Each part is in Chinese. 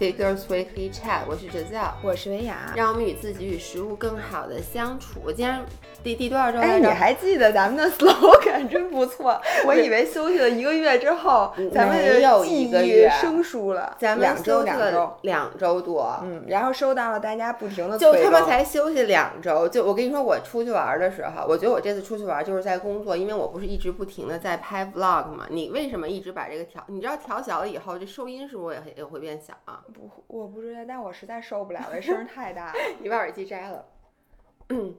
sektör Chat，我是 Giselle，我是维雅，让我们与自己与食物更好的相处。我今天第第多少周哎，来着？你还记得咱们的 slogan 真不错。我以为休息了一个月之后，咱们没有一个月生疏了。咱们两周两周，两周多，嗯，然后收到了大家不停的就他们才休息两周。就我跟你说，我出去玩的时候，我觉得我这次出去玩就是在工作，因为我不是一直不停的在拍 vlog 嘛。你为什么一直把这个调？你知道调小了以后，这收音是不是也会也会变小啊？不，我不知道，但我实在受不了了，声儿 太大了。你把耳机摘了。嗯，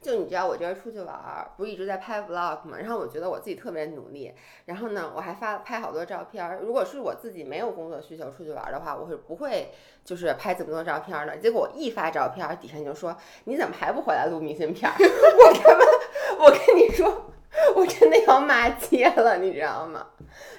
就你知道我这次出去玩儿，不是一直在拍 vlog 嘛？然后我觉得我自己特别努力，然后呢，我还发拍好多照片儿。如果是我自己没有工作需求出去玩儿的话，我是不会就是拍这么多照片儿的。结果我一发照片儿，底下就说你怎么还不回来录明信片儿？我他妈，我跟你说，我真的要骂街了，你知道吗？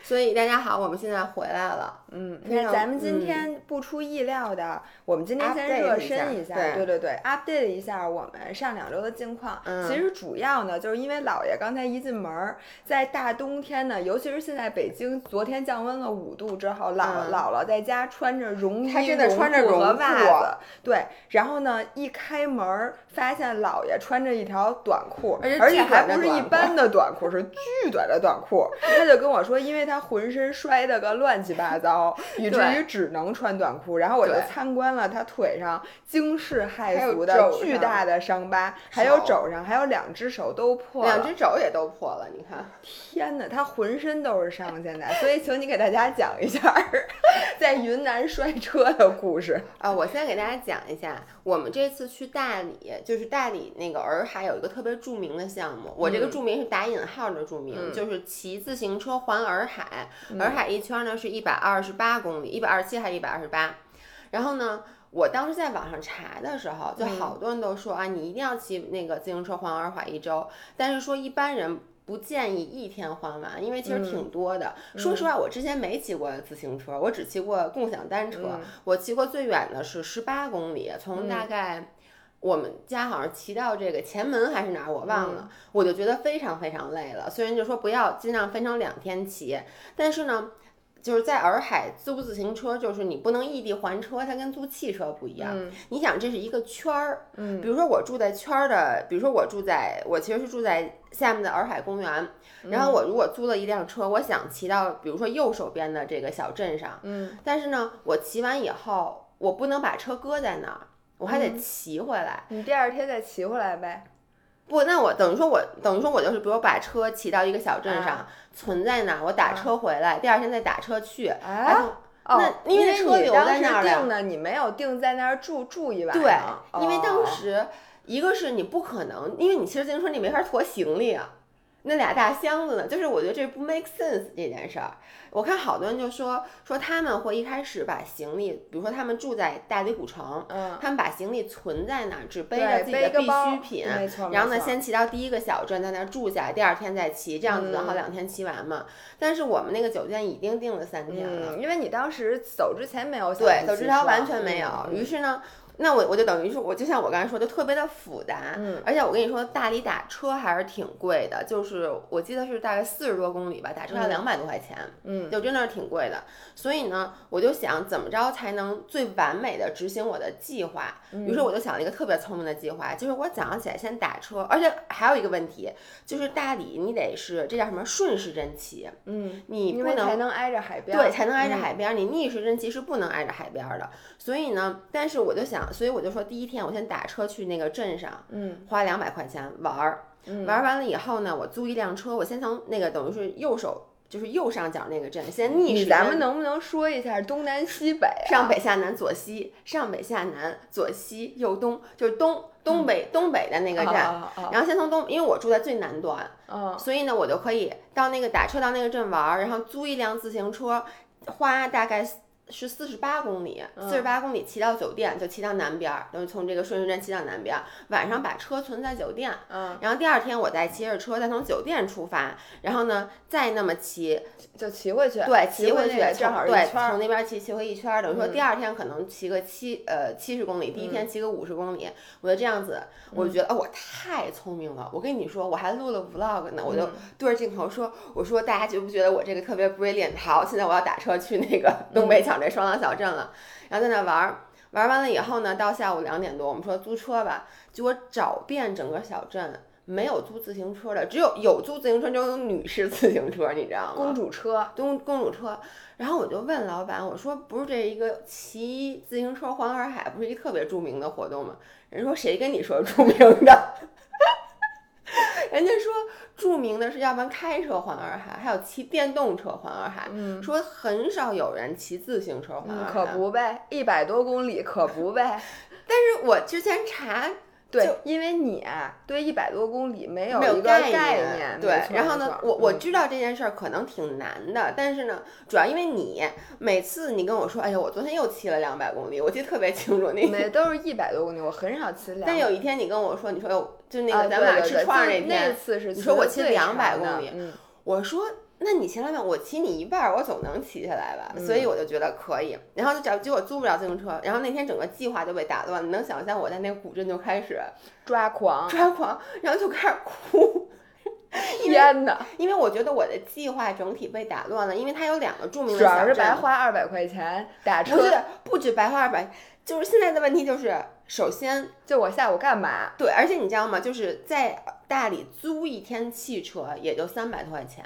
所以大家好，我们现在回来了。嗯，那咱们今嗯天不出意料的，我们今天先热身一下，对对对对，update 一下我们上两周的近况。嗯其实主要呢，就是因为姥爷刚才一进门儿，在大冬天呢，尤其是现在北京，昨天降温了五度之后，姥、嗯姥姥在家穿着绒衣、绒裤和袜子，对，然后呢，一开门儿发现姥爷穿着一条短裤，而且还不是一般的短裤，是巨短的短裤。他就跟我说，因为他浑身摔得个乱七八糟，以至于只能穿短裤。然后我就参观了他腿上惊世骇俗的巨大的伤疤，还有肘上，还有两只手都破了。两只肘也都破了，你看。天哪，他浑身都是伤，现在。所以，请你给大家讲一下在云南摔车的故事。啊，我先给大家讲一下，我们这次去大理，就是大理那个洱海有一个特别著名的项目，我这个嗯著名是打引号的著名，嗯就是骑自行车环洱海，洱海一圈呢是一百二十八公里，一百二十七还是一百二十八？然后呢？我当时在网上查的时候，就嗯好多人都说、啊，你一定要骑那个自行车环洱海一周，但是说一般人不建议一天环完，因为其实嗯挺多的。说实话，我之前没骑过自行车，我只骑过共享单车。嗯我骑过最远的是十八公里，从大概我们家好像骑到这个前门还是哪儿，我忘了，我就觉得非常非常累了。虽然就说不要尽量分成两天骑，但是呢。就是在洱海租自行车，就是你不能异地还车，它跟租汽车不一样。嗯你想，这是一个圈儿，嗯比如说我住在圈儿的，比如说我住在，我其实是住在下面的洱海公园，然后我如果租了一辆车，我想骑到比如说右手边的这个小镇上，嗯但是呢，我骑完以后，我不能把车搁在那儿，我还嗯得骑回来。你第二天再骑回来呗。不，那我等于说我等于说我就是，比如把车骑到一个小镇上，啊存在那儿，我打车回来，第二天再打车去。哎然后哦，那因为为车留你当时在那儿了定的，你没有定在那儿住住一晚对上，因为当哦时一个是你不可能，因为你骑着自行车你没法驮行李啊，那俩大箱子呢，就是我觉得这不 make sense 这件事儿。我看好多人就说说他们会一开始把行李，比如说他们住在大理古城，嗯，他们把行李存在那儿，只背着自己的包需品，没错然后呢，先骑到第一个小镇，在那儿住下，第二天再骑，这样子正好嗯两天骑完嘛。但是我们那个酒店已经订了三天了，嗯，因为你当时走之前没有想对，走之前完全没有。嗯于是呢，那我我就等于是我就像我刚才说，就特别的复杂。嗯而且我跟你说，大理打车还是挺贵的，就是我记得是大概四十多公里吧，打车要嗯两百多块钱。嗯就真的是挺贵的。所以呢，我就想怎么着才能最完美的执行我的计划。嗯于是我就想了一个特别聪明的计划，就是我早上起来先打车，而且还有一个问题，就是大理你得是这叫什么顺时针骑，嗯，你不能因为才能挨着海边儿，对，才能挨着嗯海边儿。你逆时针骑是不能挨着海边儿的。所以呢，但是我就想，所以我就说第一天我先打车去那个镇上，嗯，花两百块钱玩儿。嗯玩儿完了以后呢，我租一辆车，我先从那个等于是右手。就是右上角那个镇，先逆时针。咱们能不能说一下东南西北啊？上北下南左西，上北下南左西右东，就是东东北、东北的那个站。然后先从东，因为我住在最南端，啊所以呢，我就可以到那个打车到那个镇玩儿，然后租一辆自行车，花大概是四十八公里，四十八公里骑到酒店，就骑到南边儿，等于从这个顺时针骑到南边儿，晚上把车存在酒店，嗯，然后第二天我再骑着车再从酒店出发，然后呢再那么骑，就骑回去，对，骑回去正好从对从那边骑骑回一圈儿，等于说嗯第二天可能骑个七呃七十公里，第一天骑个五十公里，我就这样子，我就嗯觉得哦我太聪明了，我跟你说我还录了 vlog 呢，我就嗯对着镜头说，我说大家觉不觉得我这个特别 brilliant？好，现在我要打车去那个东北角这双廊小镇了，然后在那玩儿。玩完了以后呢，到下午两点多，我们说租车吧，结果找遍整个小镇，没有租自行车的，只有有租自行车，就有女士自行车，你知道吗？公主车，公公主车。然后我就问老板，我说不是这一个骑自行车环洱海不是一特别著名的活动吗？人说谁跟你说著名的？人家说著名的是，要不然开车环洱海，还有骑电动车环洱海。嗯，说很少有人骑自行车环洱海。可不呗，一百多公里可不呗。但是我之前查。对，因为你啊对一百多公里没有一个概念，对。然后呢，我我知道这件事儿可能挺难的，但是呢，主要因为你每次你跟我说，哎呀，我昨天又骑了两百公里，我记得特别清楚。那每都是一百多公里，我很少骑 两。但有一天你跟我说，你说就那个咱们俩吃串那天，那次是你说我骑两百公里，嗯，我说。那你骑两秒我骑你一半，我总能骑下来吧？所以我就觉得可以。然后就找，结果租不了自行车。然后那天整个计划就被打乱。你能想象我在那个古镇就开始抓狂，抓狂，然后就开始哭。天呐！因为我觉得我的计划整体被打乱了，因为它有两个著名的主要是白花二百块钱打车，不是不止白花二百，就是现在的问题就是，首先就我下午干嘛？对，而且你知道吗？就是在大理租一天汽车也就三百多块钱。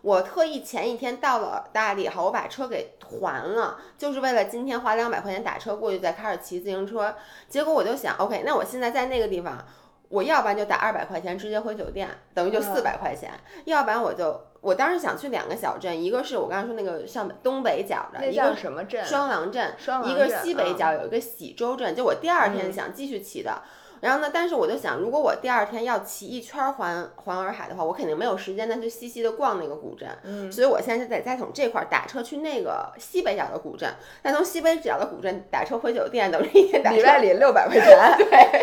我特意前一天到了大理后，我把车给还了，就是为了今天花两百块钱打车过去，再开始骑自行车。结果我就想，OK，那我现在在那个地方，我要不然就打二百块钱直接回酒店，等于就四百块钱；要不然我就，我当时想去两个小镇，一个是我刚才说那个上东北角的，一个什么镇？双廊镇。双。一个西北角有一个喜洲镇，就我第二天想继续骑的。然后呢？但是我就想，如果我第二天要骑一圈环环洱海的话，我肯定没有时间再去细细的逛那个古镇。嗯，所以我现在得再从这块打车去那个西北角的古镇，再从西北角的古镇打车回酒店，等于一天打礼拜里六百块钱。对，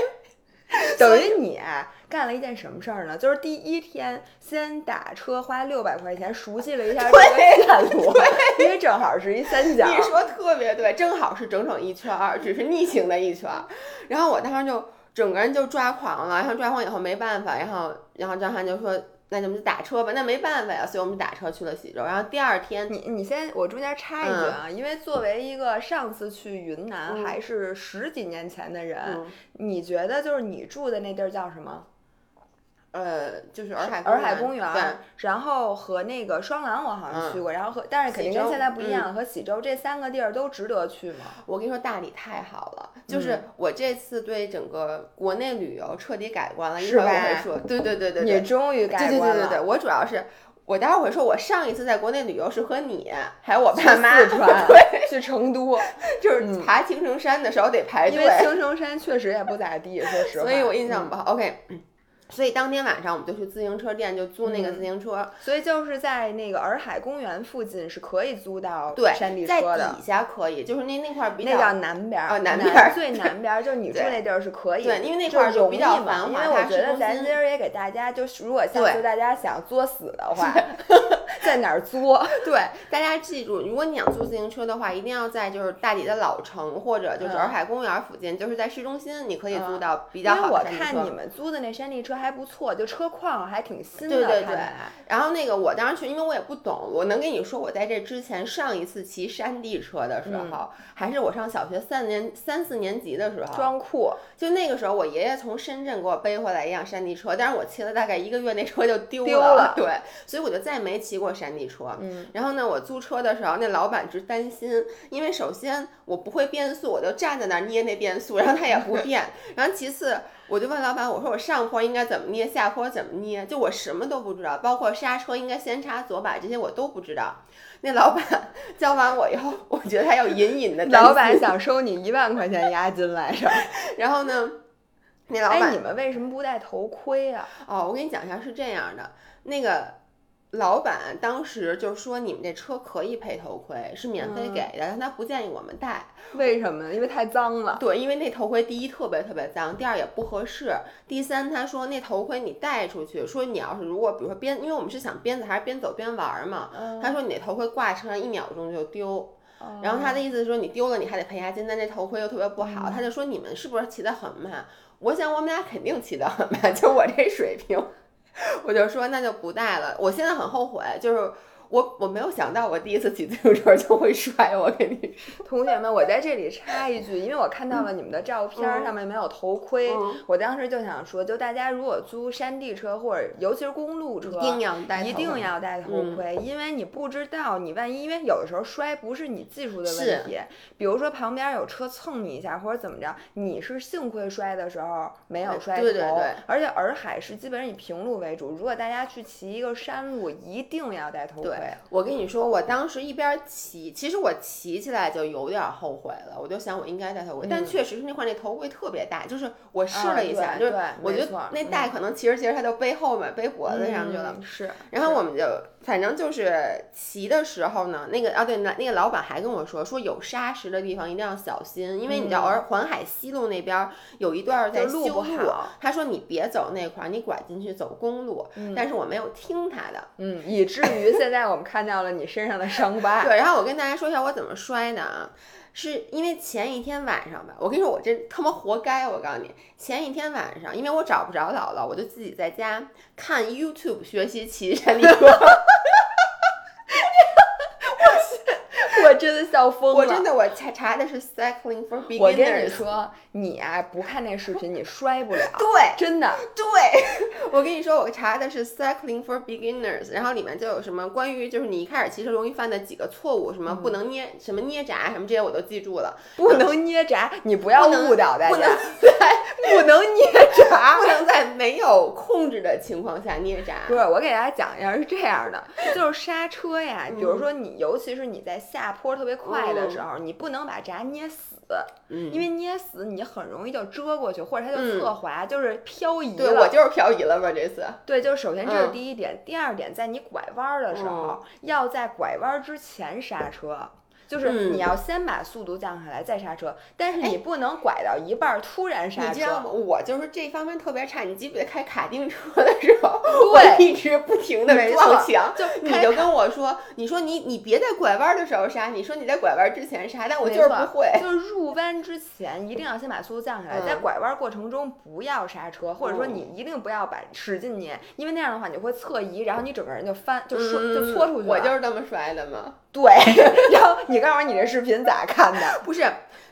等于你干了一件什么事儿呢？就是第一天先打车花六百块钱熟悉了一下 这个线路，因为正好是一三角。你说特别对，正好是整整一圈儿，只是逆行的一圈儿。然后我当时就。整个人就抓狂了，然后抓狂以后没办法，然后然后张翰就说：“那咱们就打车吧。”那没办法呀，所以我们打车去了喜洲。然后第二天，你你先，我中间插一句啊，因为作为一个上次去云南还是十几年前的人，你觉得就是你住的那地儿叫什么？呃，就是洱海洱海公园，对，然后和那个双廊我好像去过，然后和但是肯定跟现在不一样，和喜洲这三个地儿都值得去吗？我跟你说，大理太好了，就是我这次对整个国内旅游彻底改观了，是吧？对对对对，你终于改观了。对对对对，我主要是我待会儿会说，我上一次在国内旅游是和你还有我爸妈四川 对去成都，就是爬青城山的时候得排队，因为青城山确实也不咋地，说实话，所以我印象不好。OK。所以当天晚上我们就去自行车店，就租那个自行车。所以就是在那个洱海公园附近是可以租到山地车的。在底下可以，就是那那块儿比较。那叫南边儿。哦，南边儿最南边儿，就是你住那地儿是可以。对，因为那块儿就比较繁华。因为我觉得咱今儿也给大家，就是如果下次大家想作死的话，在哪儿作？对，大家记住，如果你想租自行车的话，一定要在就是大理的老城或者就是洱海公园附近，就是在市中心，你可以租到比较好的山地车。因为我看你们租的那山地车还不错，就。车况还挺新的，对对对。然后那个我当时去，因为我也不懂，我能跟你说，我在这之前上一次骑山地车的时候，还是我上小学三年三四年级的时候，装酷。就那个时候，我爷爷从深圳给我背回来一辆山地车，但是我骑了大概一个月，那车就丢了。对，所以我就再没骑过山地车。嗯。然后呢，我租车的时候，那老板直担心，因为首先我不会变速，我就站在那儿捏那变速，然后他也不变。然后其次。我就问老板，我说我上坡应该怎么捏，下坡怎么捏？就我什么都不知道，包括刹车应该先插左把这些我都不知道。那老板 教完我以后，我觉得他有隐隐的。老板想收你一万块钱押金来着。然后呢，那老板，哎，你们为什么不戴头盔啊？哦，我给你讲一下，是这样的，那个。老板当时就说：“你们这车可以配头盔，是免费给的，但他不建议我们戴。为什么？因为太脏了。对，因为那头盔第一特别特别脏，第二也不合适。第三，他说那头盔你戴出去，说你要是如果比如说边，因为我们是想边走还是边走边玩嘛。他说你那头盔挂车上一秒钟就丢。然后他的意思是说你丢了你还得赔押金，但那头盔又特别不好。他就说你们是不是骑得很慢？我想我们俩肯定骑得很慢，就我这水平。”我就说那就不带了。我现在很后悔，就是我我没有想到我第一次骑自行车就会摔，我跟你说。同学们，我在这里插一句，因为我看到了你们的照片，嗯上面没有头盔，嗯我当时就想说，就大家如果租山地车或者尤其是公路车，一定要戴头一定盔要戴头嗯盔，因为你不知道你万一，因为有的时候摔不是你技术的问题，比如说旁边有车蹭你一下或者怎么着，你是幸亏摔的时候没有摔头，对对对而且洱海是基本上以平路为主，如果大家去骑一个山路，一定要戴头盔对。，我跟你说，我当时一边骑，其实我骑起来就有点后悔了，我就想我应该戴头盔，但嗯确实是那块那头盔特别大，就是我试啊了一下，对就是我觉得那带可能骑着骑着它就背后面、背脖子上去了。嗯是，然后我们就反正就是骑的时候呢，那个啊对，那那个老板还跟我说，说有沙石的地方一定要小心，因为你知道，嗯而环海西路那边有一段在就路不修路好，他说你别走那块儿，你拐进去走公路，但是我没有听他的。嗯，以至于现在我们看到了你身上的伤疤。对，然后我跟大家说一下我怎么摔的啊，是因为前一天晚上吧，我跟你说我这他妈活该，我告诉你，前一天晚上，因为我找不着姥姥，我就自己在家看 YouTube 学习骑山地车，我真的笑疯了。我真的我查查的是 Cycling for Beginners，我跟你说，你啊不看那视频，你摔不了。对。真的，对，我跟你说，我查的是 Cycling for Beginners，然后里面就有什么关于就是你一开始骑车容易犯的几个错误，什么不能捏、什么捏闸什么这些我都记住了，不能捏闸，你不要误导大不能家，不能 捏闸 不。能在没有控制的情况下捏闸。不是，我给大家讲一下，是这样的，就是刹车呀，比嗯如说你，尤其是你在下坡特别快的时候，你不能把闸捏死，嗯，因为捏死你很容易就遮过去，或者它就嗯侧滑，就是漂移对我了。就是漂移了嘛这次。对，就是首先这是嗯第一点，第二点，在你拐弯儿的时候，要在拐弯儿之前刹车。就是嗯你要先把速度降下来，再刹车，但是你不能拐到一半儿突然刹你知道吗？车。我就是这方面特别差。你记不记得开卡丁车的时候，对我一直不停的撞墙，就开你就跟我说，你说你你别在拐弯的时候刹，你说你在拐弯之前刹，但我就是不会。就是入弯之前一定要先把速度降下来，嗯在拐弯过程中不要刹车，或者说嗯你一定不要把使劲捏，因为那样的话你会侧移，然后你整个人就翻就摔嗯就搓出去了。我就是这么摔的嘛。对，然后你告诉我你这视频咋看的？不是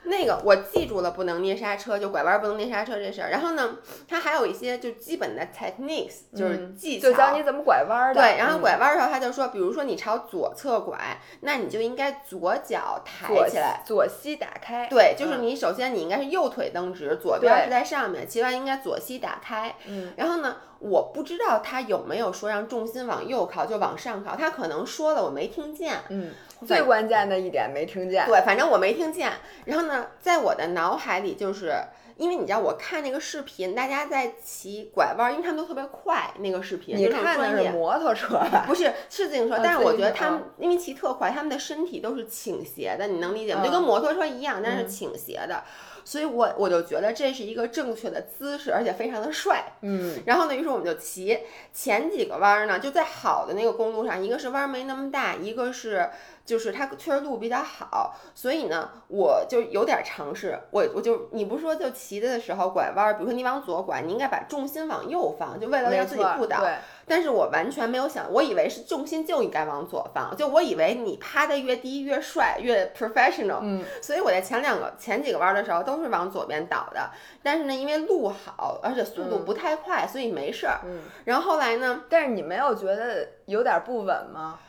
那个，我记住了不能捏刹车，就拐弯不能捏刹车这事儿。然后呢，它还有一些就基本的 techniques，就是嗯技巧。就教你怎么拐弯的。对，然后嗯拐弯的时候，他就说，比如说你朝左侧拐，那你就应该左脚抬起来。左膝打开。对，就是嗯你首先你应该是右腿蹬直，左边对是在上面，其完应该左膝打开。嗯，然后呢，我不知道他有没有说让重心往右靠，就往上靠，他可能说了，我没听见。嗯，最关键的一点没听见。对，反正我没听见。然后呢，在我的脑海里，就是因为你知道，我看那个视频，大家在骑拐弯，因为他们都特别快，那个视频你看的是。摩托车吧？不是是自行车，啊但是我觉得他们因为骑特快，他们的身体都是倾斜的，你能理解吗？就跟嗯摩托车一样，但是嗯倾斜的，所以我我就觉得这是一个正确的姿势，而且非常的帅。嗯，然后呢，于是我们就骑前几个弯儿呢，就在好的那个公路上，一个是弯儿没那么大，一个是就是它确实路比较好，所以呢，我就有点尝试，我我就你不是说就骑的时候拐弯儿，比如说你往左拐，你应该把重心往右放，就为了让自己不倒。对，但是我完全没有想，我以为是重心就应该往左放，就我以为你趴的越低越帅越 professional，嗯，所以我在前两个前几个弯的时候都是往左边倒的。但是呢，因为路好，而且速度嗯不太快，所以没事儿。嗯，然后后来呢，但是你没有觉得有点不稳吗？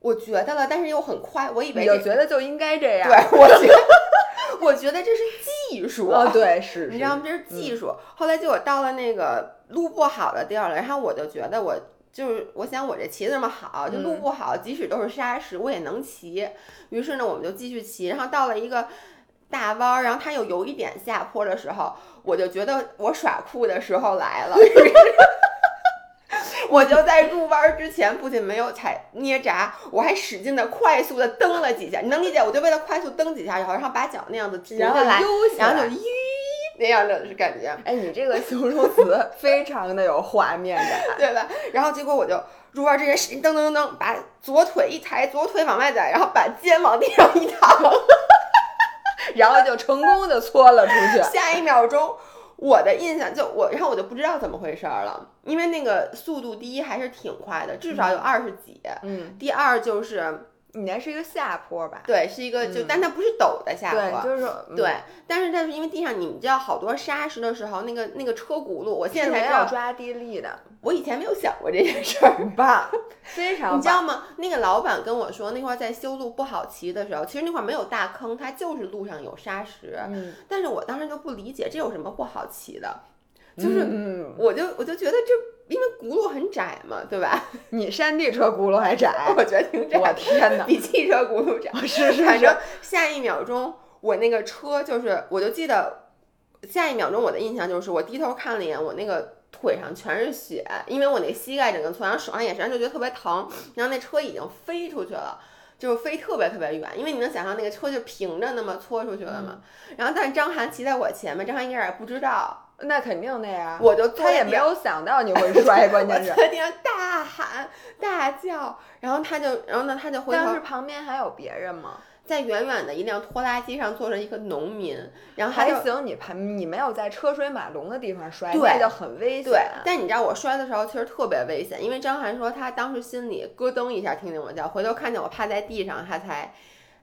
我觉得了，但是又很快，我以为你觉得就应该这样。对，我觉得我觉得这是技术，哦，对，是，你知道吗？这是技术。后来结果到了那个路不好的地儿了，然后我就觉得我就是我想我这骑的这么好，就路嗯不好，即使都是沙石，我也能骑。于是呢，我们就继续骑，然后到了一个大弯儿，然后它又有一点下坡的时候，我就觉得我耍酷的时候来了。我就在入弯儿之前，不仅没有踩捏闸，我还使劲的快速的蹬了几下。你能理解？我就为了快速蹬几下，然后然后把脚那样子停然后下来，悠然后就咦那样的感觉。哎，你这个形容词非常的有画面感。对吧？然后结果我就入弯之前使劲蹬蹬蹬蹬，把左腿一抬，左腿往外摆，然后把肩往地上一躺，然后就成功的搓了出去。下一秒钟我的印象就我，然后我就不知道怎么回事儿了，因为那个速度第一还是挺快的，至少有二十几。嗯，第二就是你那是一个下坡吧？对，是一个就，嗯但它不是陡的下对，坡。就是说嗯对，但是但是因为地上你们知道好多沙石的时候，那个那个车轱辘，我现在才知道，抓地力的，我以前没有想过这件事儿。很棒，非常棒。你知道吗？那个老板跟我说，那块儿在修路不好骑的时候，其实那块儿没有大坑，它就是路上有沙石。嗯，但是我当时就不理解这有什么不好骑的，就是嗯，我就我就觉得这因为轱辘很窄嘛，对吧？你山地车轱辘还窄，我觉得挺窄我的，天哪！比汽车轱辘窄。是是反正是，下一秒钟，我那个车就是，我就记得下一秒钟我的印象就是，我低头看了一眼，我那个腿上全是血，因为我那膝盖整个挫，然后手上也是，然后就觉得特别疼，然后那车已经飞出去了。就是飞特别特别远，因为你能想象那个车就平着那么搓出去了嘛。然后，但是张涵骑在我前面，张涵应该也不知道，那肯定的呀。我就他也没有想到你会摔，关键是。在地上大喊大叫，然后他就，然后呢，他就回头当时旁边还有别人吗？在远远的一辆拖拉机上坐着一个农民，然后还行，你旁你没有在车水马龙的地方摔，对那就很危险。对，但你知道我摔的时候其实特别危险，因为张涵说他当时心里咯噔一下，听见我叫，回头看见我趴在地上，他才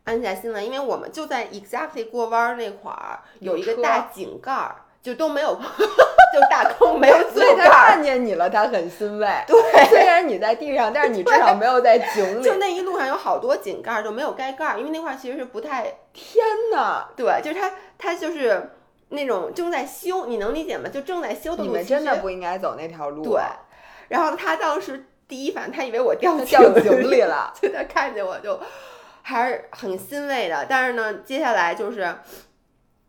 安下心来，因为我们就在 exactly 过弯儿那块儿有一个大井盖儿，就都没有，就大坑没有井所以他，看见你了，他很欣慰。对。虽然你在地上，但是你至少没有在井里就。那一路上有好多井盖儿，就没有盖盖儿，因为那块儿其实是不太天哪！对，就是他，他就是那种正在修，你能理解吗？就正在修的路，你们真的不应该走那条路。对。然后他当时第一反应，他以为我掉掉井里了。就他看见我就还是很欣慰的。但是呢，接下来就是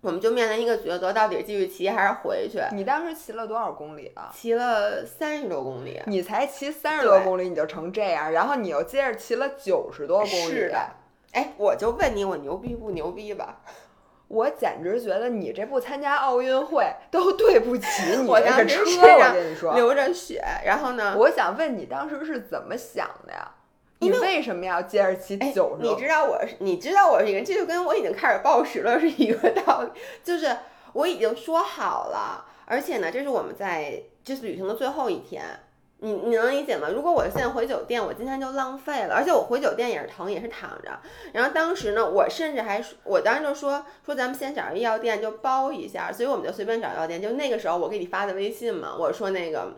我们就面临一个抉择，到底继续骑还是回去？你当时骑了多少公里啊？骑了三十多公里，你才骑三十多公里你就成这样，然后你又接着骑了九十多公里。是的。哎，我就问你，我牛逼不牛逼吧？我简直觉得你这不参加奥运会都对不起你这个车，我跟你说。流着血，然后呢？我想问你当时是怎么想的呀？你因为为什么要接着骑哎九十多？你知道我是，你知道我是一个人，这就跟我已经开始暴食了是一个道理，就是我已经说好了，而且呢，这是我们在这次旅行的最后一天。你你能理解吗？如果我现在回酒店，我今天就浪费了，而且我回酒店也是疼，也是躺着。然后当时呢，我甚至还说，我当时就说说咱们先找一药店就包一下，所以我们就随便找药店。就那个时候我给你发的微信嘛，我说那个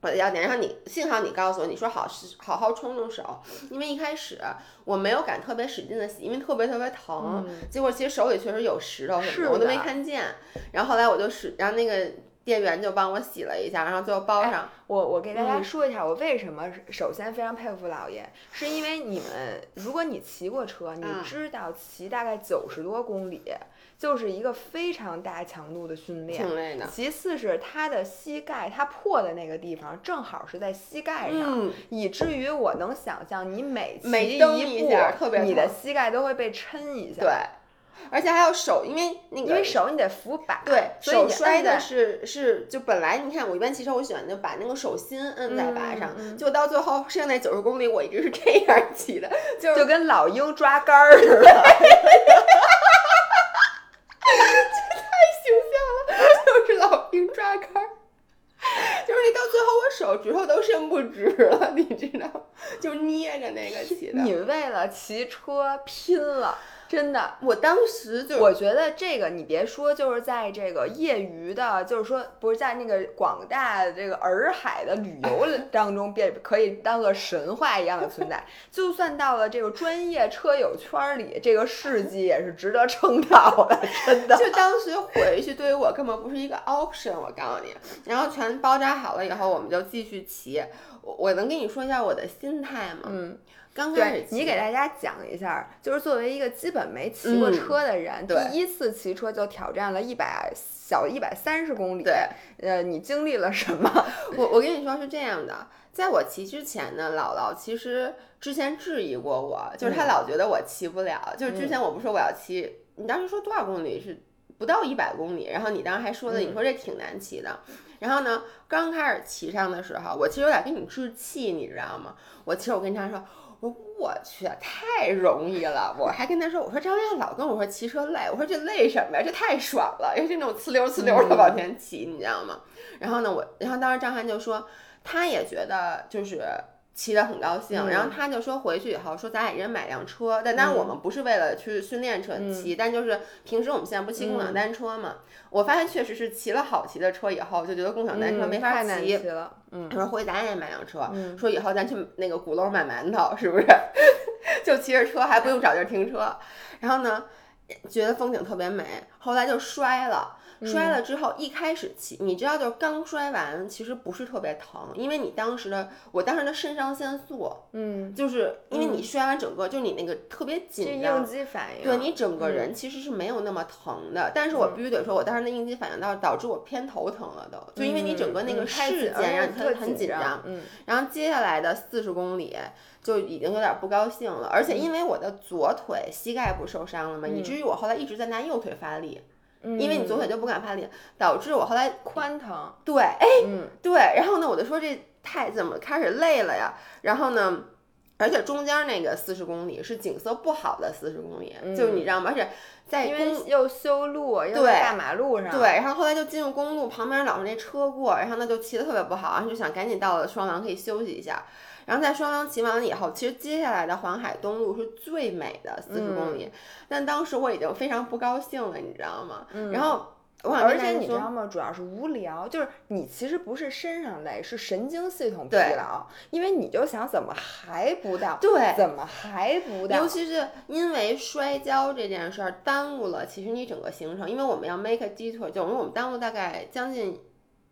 我的要点，然后你幸好你告诉我，你说好是好好冲冲手，因为一开始我没有敢特别使劲的洗，因为特别特别疼。嗯结果其实手里确实有石头什么是的，我都没看见。然后后来我就使，然后那个店员就帮我洗了一下，然后最后包哎上。我我给大家嗯说一下，我为什么首先非常佩服老爷，是因为你们，如果你骑过车，你嗯知道骑大概九十多公里，就是一个非常大强度的训练。挺累的，其次是他的膝盖，他破的那个地方正好是在膝盖上，嗯，以至于我能想象你每骑每蹬一一下特别步，你的膝盖都会被抻一下。对，，而且还有手，因为那个因为手你得扶把，对，所以你手摔的是是，就本来你看我一般骑车，我喜欢就把那个手心摁在把上，就到最后剩下那九十公里，我一直是这样骑的，就是就跟老鹰抓杆儿似的。形象了，就是老鹰抓杆儿。就是你到最后，我手指头都伸不直了，你知道？就捏着那个骑的。你为了骑车拼了，真的。我当时就我觉得这个你别说，就是在这个业余的，就是说不是在那个广大的这个洱海的旅游 当中，变可以当个神话一样的存在。就算到了这个专业车友圈儿里，这个事迹也是值得称道的，真的。就当时回去对于我根本不是一个 option，我告诉你。然后全包扎好了以后，我们就继续骑。我我能跟你说一下我的心态吗？嗯，刚开始你给大家讲一下，就是作为一个基本没骑过嗯车的人，对第一次骑车就挑战了一百小一百三十公里。对，呃，你经历了什么？我我跟你说是这样的，在我骑之前呢，姥姥其实之前质疑过我，就是她嗯老觉得我骑不了。就是之前我不说我要骑，你当时说多少公里是不到一百公里，然后你当时还说的，嗯你说这挺难骑的。然后呢，刚开始骑上的时候，我其实有点跟你置气，你知道吗？我其实我跟他说。我说我去，太容易了！我还跟他说，我说张亮老跟我说骑车累，我说这累什么呀？这太爽了，因为这种呲溜呲溜的往前骑，你知道吗？然后呢，我然后当时张翰就说，他也觉得就是。骑得很高兴，然后他就说回去以后说咱俩一人买辆车，但当然我们不是为了去训练车骑，但就是平时我们现在不骑共享单车嘛。我发现确实是骑了好骑的车以后，就觉得共享单车没法骑了。嗯，他说回咱也买辆车，说以后咱去那个鼓楼买馒头，是不是？就骑着车还不用找地儿停车，然后呢，觉得风景特别美，后来就摔了。摔了之后，一开始骑，你知道，就是刚摔完，其实不是特别疼，因为你当时的，我当时的肾上腺素，嗯，就是因为你摔完整个，就你那个特别紧张，应激反应，对你整个人其实是没有那么疼的。但是我必须得说，我当时的应激反应到导致我偏头疼了，都就因为你整个那个事件让你特很紧张，嗯，然后接下来的四十公里就已经有点不高兴了，而且因为我的左腿膝盖不受伤了嘛，以至于我后来一直在拿右腿发力。因为你左腿就不敢发力，导致我后来髋疼。对，哎，对，然后呢，我就说这太怎么开始累了呀？然后呢，而且中间那个四十公里是景色不好的四十公里，就是你知道吗？而且在因为又修路，又在大马路上。对，然后后来就进入公路，旁边老是那车过，然后呢就骑的特别不好，然后就想赶紧到了双廊可以休息一下。然后在双廊骑完了以后，其实接下来的黄海东路是最美的四十公里，但当时我已经非常不高兴了，你知道吗？然后我想，而且你知道吗？主要是无聊，就是你其实不是身上累，是神经系统疲劳，因为你就想怎么还不到？对，怎么还不到？尤其是因为摔跤这件事儿耽误了，其实你整个行程，因为我们要 make a detour，就我们耽误大概将近。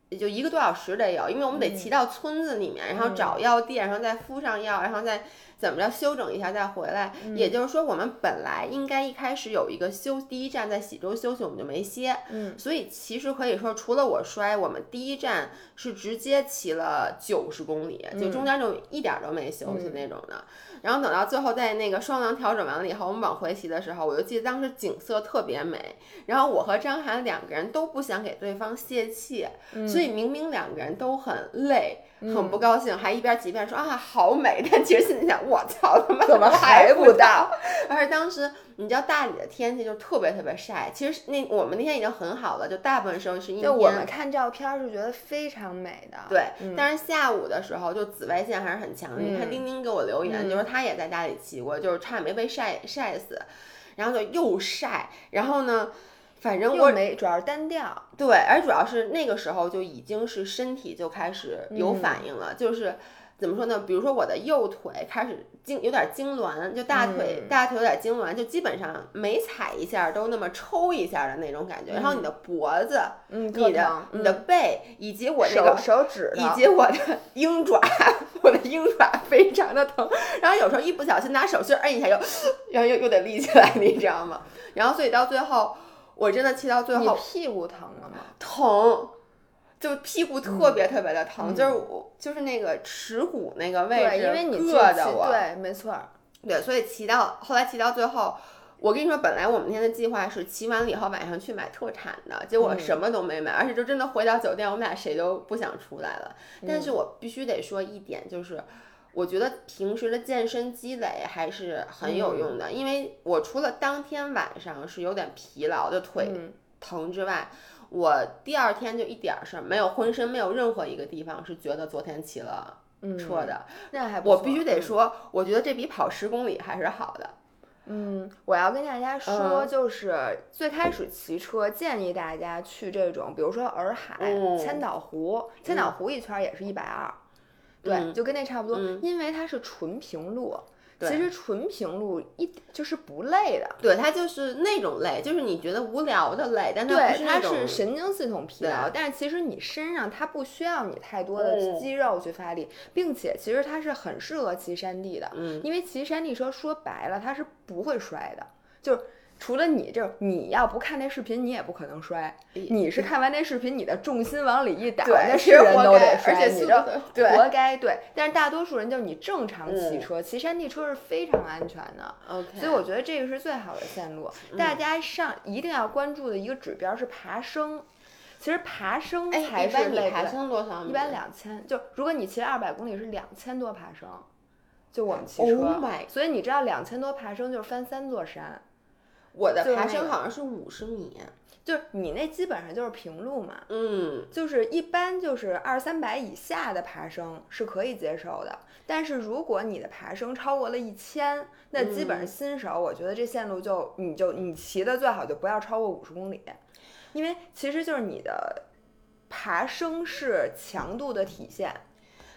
也就一个多小时得有，因为我们得骑到村子里面，然后找药店，然后再敷上药，然后再怎么着休整一下再回来。也就是说，我们本来应该一开始有一个休第一站在喜洲休息，我们就没歇。嗯，所以其实可以说，除了我摔，我们第一站是直接骑了九十公里，就中间就一点都没休息那种的。然后等到最后，在那个双廊调整完了以后，我们往回骑的时候，我就记得当时景色特别美。然后我和张涵两个人都不想给对方泄气，所以明明两个人都很累、很不高兴，还一边骑一边说啊好美。但其实心里想，我操他妈怎么还不到？而且当时你知道大理的天气就特别特别晒，其实那我们那天已经很好了，就大部分时候是阴天。就我们看照片是觉得非常美的。对，但是下午的时候就紫外线还是很强。你看丁丁给我留言，就说他。他也在大理骑过，就是差点没被晒晒死，然后就又晒，然后呢，反正我没，主要是单调，对，而主要是那个时候就已经是身体就开始有反应了，就是。怎么说呢？比如说我的右腿开始痉，有点痉挛，就大腿大腿有点痉挛，就基本上每踩一下都那么抽一下的那种感觉。然后你的脖子，嗯，你的你的背，以及我那个手指，以及我的鹰爪，我的鹰爪非常的疼。然后有时候一不小心拿手心摁一下，又，然后又又得立起来，你知道吗？然后所以到最后，我真的骑到最后，屁股疼了吗？疼。就屁股特别特别的疼，就是我就是那个耻骨那个位置因为你硌的我，对，没错，对，所以骑到后来骑到最后，我跟你说，本来我们那天的计划是骑完了以后晚上去买特产的，结果什么都没买，而且就真的回到酒店，我们俩谁都不想出来了。但是我必须得说一点，就是我觉得平时的健身积累还是很有用的，因为我除了当天晚上是有点疲劳的腿疼之外。我第二天就一点事儿没有，浑身没有任何一个地方是觉得昨天骑了车的。那还我必须得说，我觉得这比跑十公里还是好的。嗯，我要跟大家说，就是最开始骑车建议大家去这种，比如说洱海、千岛湖，千岛湖一圈也是一百二，对，就跟那差不多，因为它是纯平路。其实纯平路一就是不累的，对它就是那种累，就是你觉得无聊的累，但它不是它是神经系统疲劳，但是其实你身上它不需要你太多的肌肉去发力，并且其实它是很适合骑山地的，嗯，因为骑山地车说白了它是不会摔的，就是。除了你就，你要不看那视频，你也不可能摔。你是看完那视频，你的重心往里一打，那是人都得摔。你这活该。对，但是大多数人就是你正常骑车，骑山地车是非常安全的。OK。所以我觉得这个是最好的线路。大家上一定要关注的一个指标是爬升。其实爬升才是累。爬升多少？一般两千。就如果你骑二百公里是两千多爬升。就我们骑 Oh 车所以你知道两千多爬升就是翻三座山，我的爬升好像是五十米。就是你那基本上就是平路嘛，嗯，就是一般就是二三百以下的爬升是可以接受的，但是如果你的爬升超过了一千，那基本上嗯新手，我觉得这线路就你就你骑的最好就不要超过五十公里，因为其实就是你的爬升是强度的体现。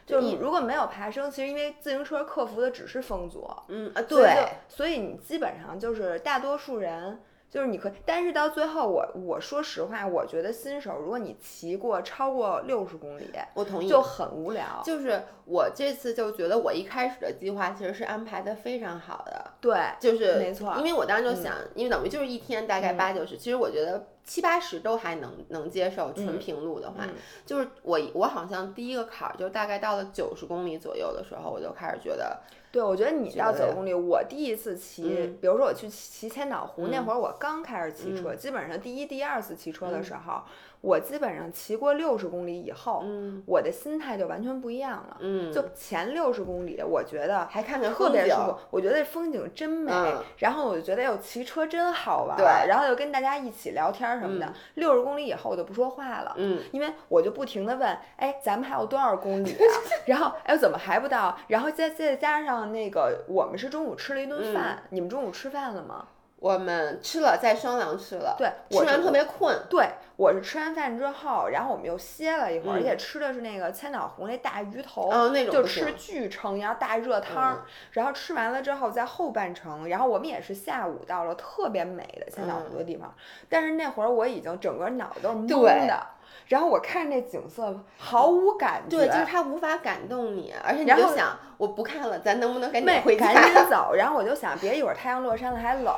就是你如果没有爬升，其实因为自行车克服的只是风阻，嗯啊，对，所以你基本上就是大多数人，就是你可以，但是到最后我我说实话，我觉得新手如果你骑过超过六十公里，我同意。就很无聊。就是我这次就觉得我一开始的计划其实是安排的非常好的，对，就是没错因为我当时就想，因为等于就是一天大概嗯。八九十，其实我觉得七八十都还能能接受，纯嗯平路的话，嗯就是我我好像第一个坎儿就大概到了九十公里左右的时候，我就开始觉得，对，我觉得你到九十公里，我第一次骑，嗯比如说我去骑千岛湖、那嗯会儿，我刚开始骑车，基本上第一、第二次骑车的嗯时候，我基本上骑过六十公里以后，嗯我的心态就完全不一样了。嗯，就前六十公里，我觉得还看看特别舒服我觉得风景真美，嗯然后我就觉得哟骑车真好玩，对然后又跟大家一起聊天什么的嗯。六十、公里以后我就不说话了。嗯，因为我就不停的问，哎，咱们还有多少公里啊？然后，哎，怎么还不到？然后再再加上那个，我们是中午吃了一嗯顿饭，你们中午吃饭了吗？我们吃了，在双廊吃了，对，吃完特别困，对，我是吃完饭之后，然后我们又歇了一会儿，而嗯。且吃的是那个千岛湖那大鱼头，哦那种就吃巨撑，然后大热汤儿，嗯。然后吃完了之后，在后半程，然后我们也是下午到了特别美的千岛湖嗯。的地方，但是那会儿我已经整个脑子都是懵对。的，然后我看那景色毫无感觉，对，就是它无法感动你，而且你就想，我不看了，咱能不能赶紧回家？赶紧 走，然后我就想，别一会儿太阳落山了还冷。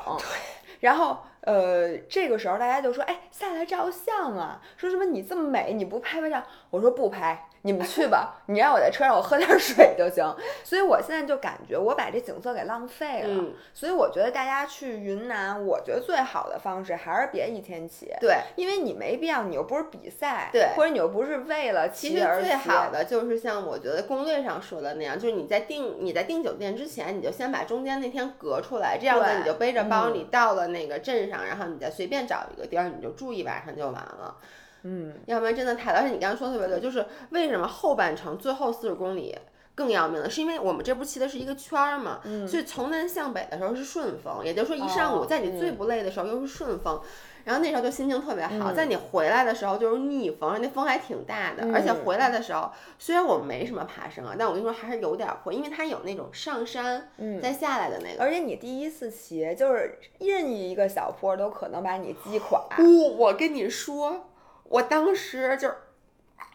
然后呃，这个时候大家就说，哎，下来照相啊，说什么你这么美，你不拍拍照？我说不拍，你们去吧，你让我在车上我喝点水就行。所以我现在就感觉我把这景色给浪费了。嗯所以我觉得大家去云南，我觉得最好的方式还是别一天骑。对，因为你没必要，你又不是比赛，对或者你又不是为了其实。最好的就是像我觉得攻略上说的那样，就是你在订你在订酒店之前，你就先把中间那天隔出来，这样子你就背着包，嗯你到了那个镇上，然后你再随便找一个地儿，你就住一晚上就完了。嗯，要不然真的太，而且你刚刚说得特别对，就是为什么后半程最后四十公里更要命了，是因为我们这不骑的是一个圈儿嘛，嗯所以从南向北的时候是顺风，也就是说一上午哦在你最嗯不累的时候又是顺风。然后那时候就心情特别好，嗯在你回来的时候就是逆风，那风还挺大的，而且嗯回来的时候虽然我没什么爬升啊，但我跟你说还是有点坡，因为它有那种上山嗯再下来的那个。而且你第一次骑，就是任意一个小坡都可能把你击垮。我我跟你说，我当时就是，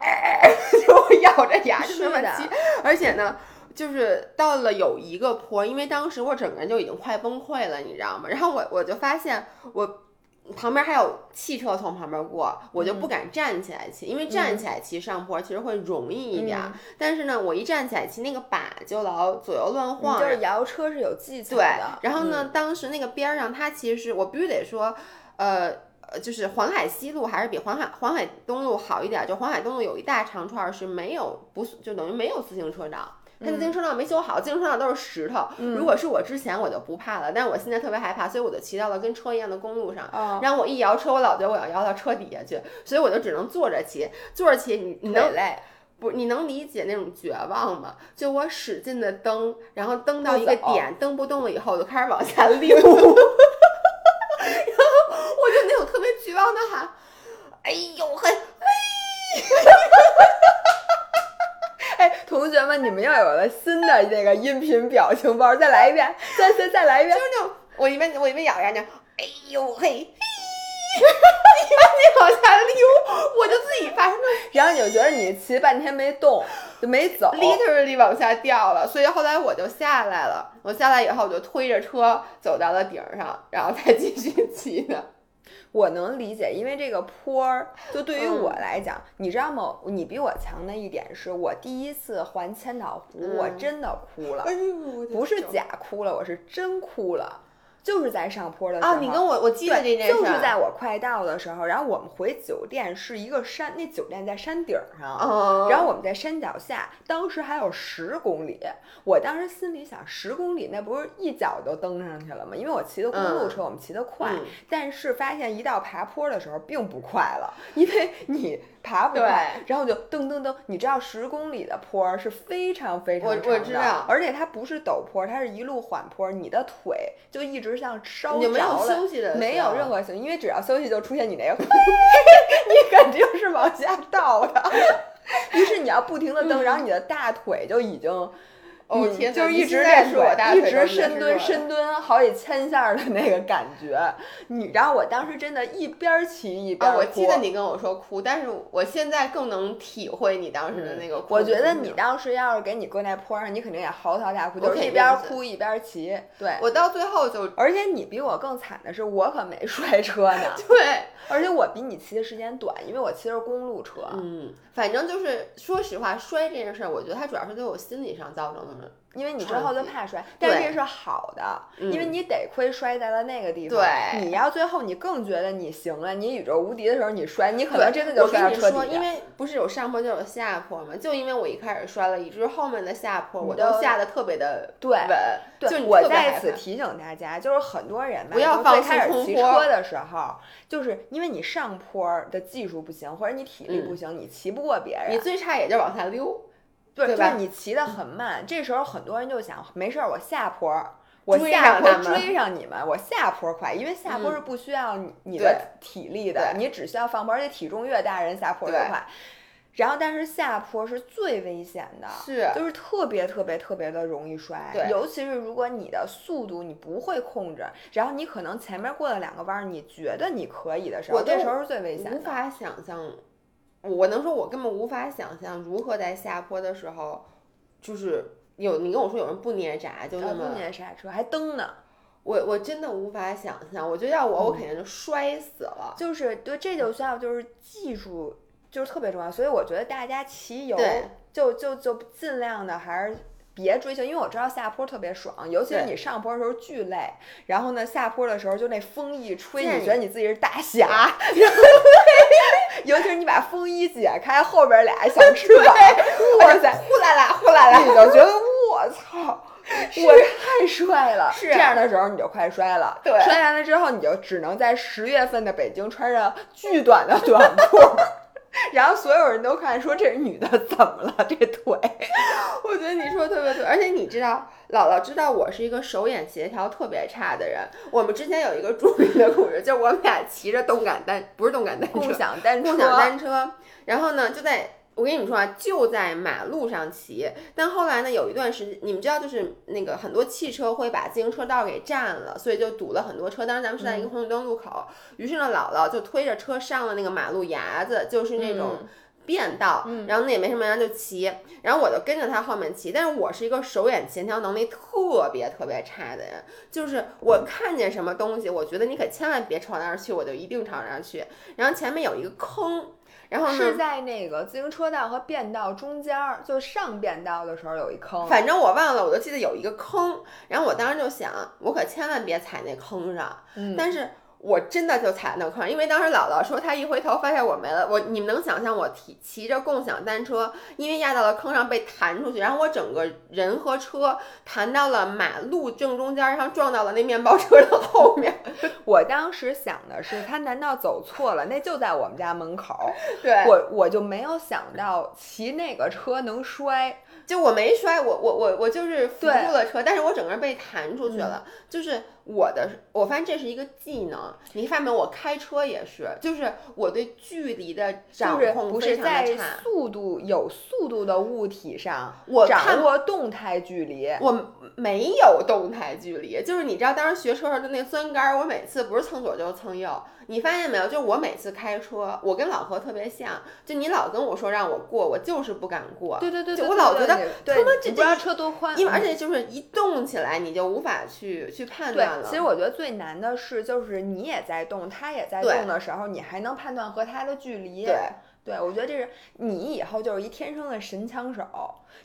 就咬着牙就是那么的骑，而且呢。就是到了有一个坡，因为当时我整个人就已经快崩溃了，你知道吗？然后我我就发现我旁边还有汽车从旁边过，我就不敢站起来骑，因为站起来骑上坡其实会容易一点但是呢，我一站起来骑，那个把就老左右乱晃，就是摇车是有技巧对的。，然后呢，嗯当时那个边儿上，它其实我必须得说，呃。呃，就是黄海西路还是比黄海黄海东路好一点儿。就黄海东路有一大长串儿是没有不是就等于没有自行车道，它自行车道没修好，自行车道都是石头。如果是我之前我就不怕了，但是我现在特别害怕，所以我就骑到了跟车一样的公路上。哦然后我一摇车，我老觉得我要摇到车底下去，所以我就只能坐着骑。坐着骑，你你能累，不，你能理解那种绝望吗？就我使劲的蹬，然后蹬到一个点，蹬不动了以后，我就开始往下溜，然后我就那种特别绝望的喊：“哎呦嘿！”哎，同学们，你们要有了新的这个音频表情包，再来一遍，再再再来一遍就。是那种我一边我一边咬牙那样，哎呦嘿，哈哈哈你往下溜，我就自己发生然后你就觉得你骑半天没动，就没走。literally 往下掉了，所以后来我就下来了。我下来以后，我就推着车走到了顶上，然后再继续骑的。我能理解，因为这个坡儿，就对于嗯我来讲，你知道吗？你比我强的一点是我第一次环千岛湖，我嗯真的哭了，哎呦，不是假哭了，我是真哭了。就是在上坡的时候。啊，你跟我我记得这对，件事，就是在我快到的时候，然后我们回酒店是一个山，那酒店在山顶上，嗯，然后我们在山脚下，当时还有十公里，我当时心里想，十公里那不是一脚就登上去了吗？因为我骑的公路车，我们骑得快，嗯但是发现一到爬坡的时候并不快了，因为 你爬不快，然后就噔噔噔，你知道十公里的坡是非常非常长的，我知道而且它不是陡坡，它是一路缓坡，你的腿就一直像烧你就没有着了。休息的，没有任何休息，因为只要休息就出现你那个，你肯定是往下倒的。于是你要不停的蹬，然后你的大腿就已经，你哦天就是一直在练说我大腿，一直深蹲深蹲好几千下儿的那个感觉。你，然后我当时真的一边儿骑一边我记得你跟我说哭，但是我现在更能体会你当时的那个哭我。觉得你当时要是给你搁那坡上，你肯定也嚎啕大哭，就是一边儿哭一边儿骑。对，我到最后就而且你比我更惨的是，我可没 摔车呢，对，而且我比你骑的时间短，因为我骑的是公路车。嗯，反正就是说实话，摔这件事儿，我觉得它主要是对我心理上造成的。因为你之后就怕摔，但是这是好的，因为嗯你得亏摔在了那个地方。对你要最后你更觉得你行了，你宇宙无敌的时候你摔，你可能真的就摔到车跟你说，因。为不是有上坡就有下坡嘛，就因为我一开始摔了，以至于后面的下坡我都都下的特别的对稳。就对，你我在此提醒大家，就是很多人吧，不要放最开始骑车的时候，就是因为你上坡的技术不行，或者你体力嗯不行，你骑不过别人。你最差也就往下溜。对，对就是你骑得很慢，这时候很多人就想，没事儿，我下坡儿，我下坡追上你们，我下坡快，因为下坡嗯是不需要你的体力的，对你只需要放坡，而且体重越大，人下坡越快。然后，但是下坡是最危险的，是就是特别特别特别的容易摔，对尤其是如果你的速度你不会控制，然后你可能前面过了两个弯儿，你觉得你可以的时候，我这时候是最危险的。无法想象，我能说，我根本无法想象如何在下坡的时候，就是有你跟我说有人不捏闸，就那么不，捏刹车还蹬呢，我我真的无法想象。我觉得要我，我嗯肯定就摔死了。就是对，这就需要就是技术，就是特别重要。所以我觉得大家骑游就就就尽量的还是别追求，因为我知道下坡特别爽，尤其是你上坡的时候巨累，然后呢下坡的时候就那风一吹，你觉得你自己是大侠，然后尤其是你把风衣解开，后边俩小翅膀，哇塞，呼啦啦，呼啦啦，你就觉得 我操。我太帅了，是这样的时候你就快摔了。对摔完了之后，你就只能在十月份的北京穿上巨短的短裤，然后所有人都看说这是女的怎么了？这腿，我觉得你说的特别对，而且你知道，姥姥知道我是一个手眼协调特别差的人。我们之前有一个著名的故事，就是我们俩骑着动感单，不是动感单车，共享单车，共享单车，然后呢，就在我跟你们说啊，就在马路上骑。但后来呢，有一段时间，你们知道，就是那个很多汽车会把自行车道给占了，所以就堵了很多车。当时咱们是在一个红绿灯路口，于是呢，姥姥就推着车上了那个马路牙子，就是那种。变道，然后那也没什么人就骑，然后我就跟着他后面骑，但是我是一个手眼协调能力特别特别差的人，就是我看见什么东西，我觉得你可千万别朝那儿去，我就一定朝那儿去。然后前面有一个坑，然后，是在那个自行车道和便道中间儿，就上便道的时候有一坑。反正我忘了，我就记得有一个坑，然后我当时就想，我可千万别踩那坑上，嗯但是。我真的就踩那坑，因为当时姥姥说她一回头发现我没了，我你们能想象我骑骑着共享单车，因为压到了坑上被弹出去，然后我整个人和车弹到了马路正中间，然后撞到了那面包车的后面。我当时想的是，他难道走错了？那就在我们家门口。对，我我就没有想到骑那个车能摔。就我没摔，我我我我就是扶住了车，但是我整个人被弹出去了。就是我的，我发现这是一个技能。你发现没有？我开车也是，就是我对距离的掌控不是在。速度有速度的物体上，我看掌握动态距离。我没有动态距离，就是你知道当时学车时候的那钻杆儿，我每次不是蹭左就是蹭右。你发现没有？就是我每次开车，我跟老何特别像，就你老跟我说让我过，我就是不敢过。对对对对，就我老觉得对他妈这你不知道车多宽，因为而嗯且就是一动起来，你就无法去去判断，了。其实我觉得最难的是，就是你也在动，他也在动的时候，你还能判断和他的距离。对对，我觉得这是你以后就是一天生的神枪手，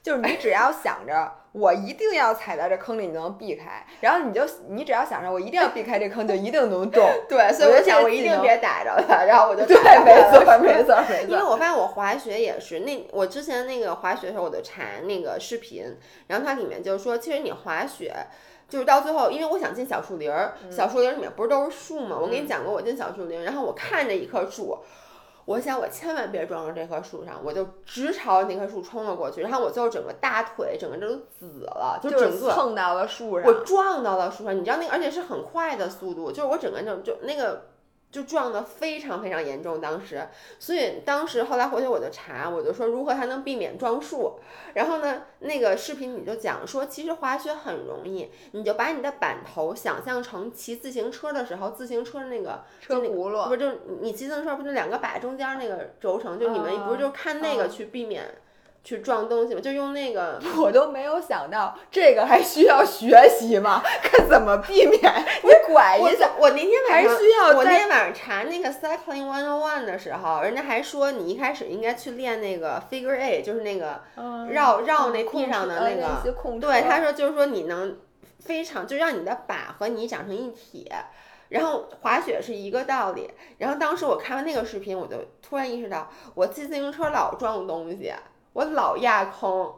就是你只要想着我一定要踩在这坑里，你能避开，然后你就你只要想着我一定要避开这坑，就一定能中。对，所以我想我一定别 逮着它，然后我就对，踩没错，没错没错，没因为。我发现我滑雪也是，那我之前那个滑雪的时候，我就查那个视频，然后它里面就是说，其实你滑雪。就是到最后，因为我想进小树林儿，小树林儿里面不是都是树吗？我跟你讲过，我进小树林，然后我看着一棵树，我想我千万别撞到这棵树上，我就直朝那棵树冲了过去，然后我最后整个大腿整个都紫了，就整就是个碰到了树上，我撞到了树上，你知道那个，而且是很快的速度，就是我整个人就就那个就撞得非常非常严重，当时，所以当时后来回去我就查，我就说如何才能避免撞树，然后呢，那个视频里就讲说，其实滑雪很容易，你就把你的板头想象成骑自行车的时候，自行车的那个车轱辘不是就你骑自行车不就两个把中间那个轴承，就你们不是就看那个去避免去撞东西吗？就用那个。我都没有想到这个还需要学习吗？看怎么避免？你拐一下，我那天晚还上需要我那天晚上查那个 Cycling One on One 的时候，人家还说你一开始应该去练那个 Figure Eight，就是那个绕绕那地上的那个。控对，他说就是说你能非常就让你的把和你长成一体。然后滑雪是一个道理。然后当时我看完那个视频，我就突然意识到，我骑自行车老撞东西，我老压坑。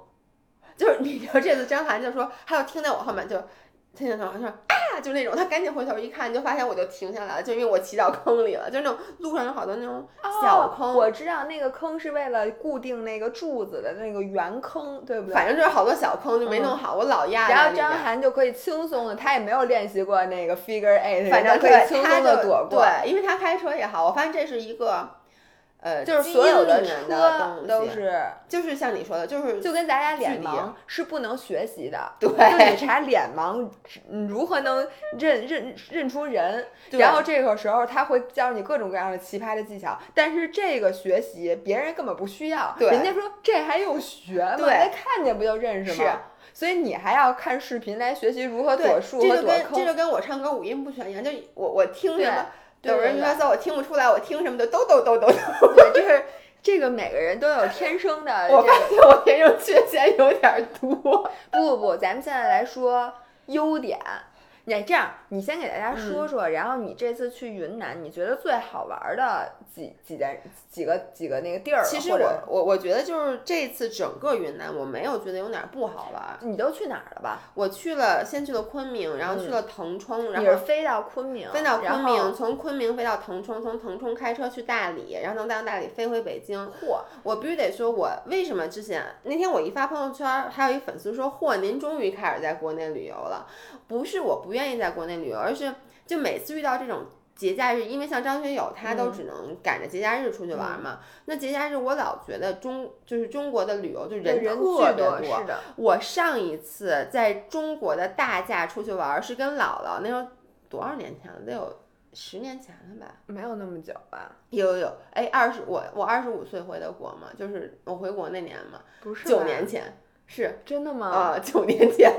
就是你知道这次张涵就说，他就听在我后面就听见他说啊，就那种，他赶紧回头一看，就发现我就停下来了，就因为我骑到坑里了，就那种路上有好多那种小坑，哦我知道那个坑是为了固定那个柱子的那个圆坑，对不对？反正就是好多小坑就没弄好，我老压在然后张涵就可以轻松的，他也没有练习过那个 figure eight，反正可以轻松的躲过。对，因为他开车也好，我发现这是一个，呃，就是所有的车，都是，就是像你说的，就是就跟咱俩脸盲是不能学习的。对就你查脸盲，嗯如何能认认认出人？然后这个时候他会教你各种各样的奇葩的技巧，但是这个学习别人根本不需要，对人家说这还用学吗？对那看见不就认识吗？所以你还要看视频来学习如何对躲，树这就跟这。就跟我唱歌五音不全一样，就我我听对什么。对有人对约瑟，我听不出来，我听什么的都都都都都。对，就是这个每个人都有天生的这个我发现我天生缺陷有点多。不不不，咱们现在来说优点。你这样，你先给大家嗯说说，然后你这次去云南，你觉得最好玩的几几件几个几个那个地儿？其实我我我觉得就是这次整个云南，我没有觉得有哪儿不好玩。你都去哪儿了吧？我去了，先去了昆明，然后去了腾冲，然后飞到昆明，飞到昆明，从昆明飞到腾冲，从腾冲开车去大理，然后从大理飞回北京。嚯，我必须得说，我为什么之前那天我一发朋友圈，还有一粉丝说：“嚯，您终于开始在国内旅游了。”不是我不愿意在国内旅游，而是就每次遇到这种节假日，因为像张学友他都嗯只能赶着节假日出去玩嘛。那节假日我老觉得中就是中国的旅游就人人特别巨多，是的，我上一次在中国的大假出去玩儿是跟姥姥，那时候多少年前了？得有十年前了吧？没有那么久吧？有有有，哎，二十我我二十五岁回的国嘛，就是我回国那年嘛，不是九年前是真的吗？啊，九年前。